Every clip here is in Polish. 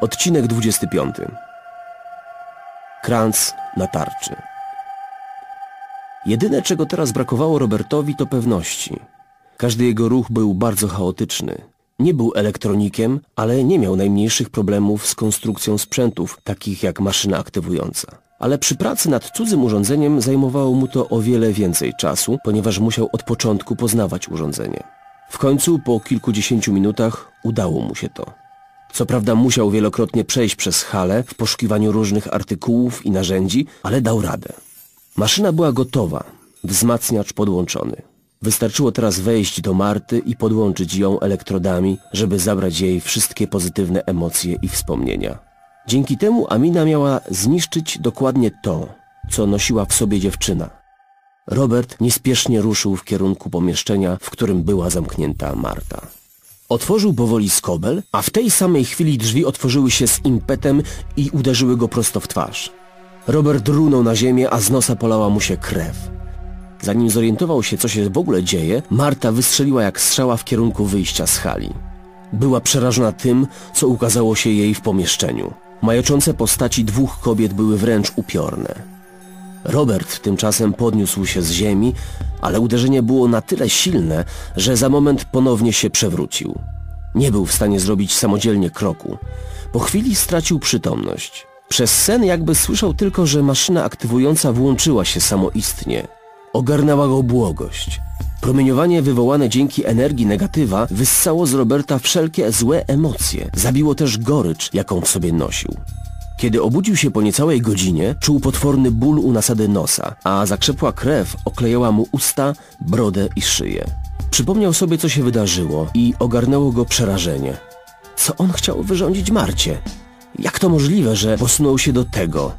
Odcinek 25. Kranz na tarczy. Jedyne, czego teraz brakowało Robertowi, to pewności. Każdy jego ruch był bardzo chaotyczny. Nie był elektronikiem, ale nie miał najmniejszych problemów z konstrukcją sprzętów, takich jak maszyna aktywująca. Ale przy pracy nad cudzym urządzeniem zajmowało mu to o wiele więcej czasu, ponieważ musiał od początku poznawać urządzenie. W końcu, po kilkudziesięciu minutach, udało mu się to. Co prawda musiał wielokrotnie przejść przez halę w poszukiwaniu różnych artykułów i narzędzi, ale dał radę. Maszyna była gotowa, wzmacniacz podłączony. Wystarczyło teraz wejść do Marty i podłączyć ją elektrodami, żeby zabrać jej wszystkie pozytywne emocje i wspomnienia. Dzięki temu Amina miała zniszczyć dokładnie to, co nosiła w sobie dziewczyna. Robert niespiesznie ruszył w kierunku pomieszczenia, w którym była zamknięta Marta. Otworzył powoli skobel, a w tej samej chwili drzwi otworzyły się z impetem i uderzyły go prosto w twarz. Robert runął na ziemię, a z nosa polała mu się krew. Zanim zorientował się, co się w ogóle dzieje, Marta wystrzeliła jak strzała w kierunku wyjścia z hali. Była przerażona tym, co ukazało się jej w pomieszczeniu. Majaczące postaci dwóch kobiet były wręcz upiorne. Robert tymczasem podniósł się z ziemi, ale uderzenie było na tyle silne, że za moment ponownie się przewrócił. Nie był w stanie zrobić samodzielnie kroku. Po chwili stracił przytomność. Przez sen jakby słyszał tylko, że maszyna aktywująca włączyła się samoistnie. Ogarnęła go błogość. Promieniowanie wywołane dzięki energii negatywa wyssało z Roberta wszelkie złe emocje. Zabiło też gorycz, jaką w sobie nosił. Kiedy obudził się po niecałej godzinie, czuł potworny ból u nasady nosa, a zakrzepła krew oklejała mu usta, brodę i szyję. Przypomniał sobie, co się wydarzyło i ogarnęło go przerażenie. Co on chciał wyrządzić Marcie? Jak to możliwe, że posunął się do tego?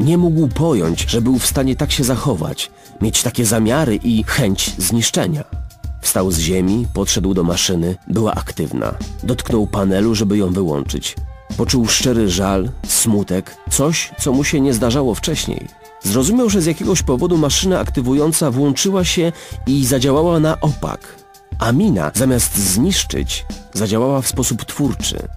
Nie mógł pojąć, że był w stanie tak się zachować, mieć takie zamiary i chęć zniszczenia. Wstał z ziemi, podszedł do maszyny, była aktywna. Dotknął panelu, żeby ją wyłączyć. Poczuł szczery żal, smutek, coś, co mu się nie zdarzało wcześniej. Zrozumiał, że z jakiegoś powodu maszyna aktywująca włączyła się i zadziałała na opak. A mina, zamiast zniszczyć, zadziałała w sposób twórczy.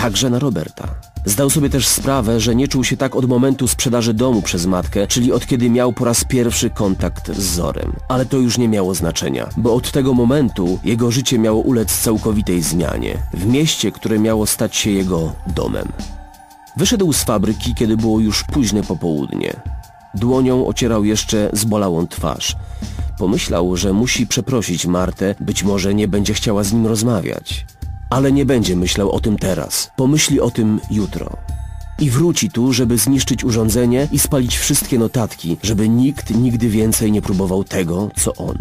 Także na Roberta. Zdał sobie też sprawę, że nie czuł się tak od momentu sprzedaży domu przez matkę, czyli od kiedy miał po raz pierwszy kontakt z Zorem. Ale to już nie miało znaczenia, bo od tego momentu jego życie miało ulec całkowitej zmianie. W mieście, które miało stać się jego domem. Wyszedł z fabryki, kiedy było już późne popołudnie. Dłonią ocierał jeszcze zbolałą twarz. Pomyślał, że musi przeprosić Martę, być może nie będzie chciała z nim rozmawiać. Ale nie będzie myślał o tym teraz. Pomyśli o tym jutro. I wróci tu, żeby zniszczyć urządzenie i spalić wszystkie notatki, żeby nikt nigdy więcej nie próbował tego, co on.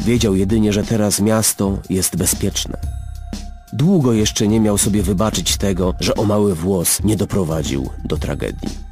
Wiedział jedynie, że teraz miasto jest bezpieczne. Długo jeszcze nie miał sobie wybaczyć tego, że o mały włos nie doprowadził do tragedii.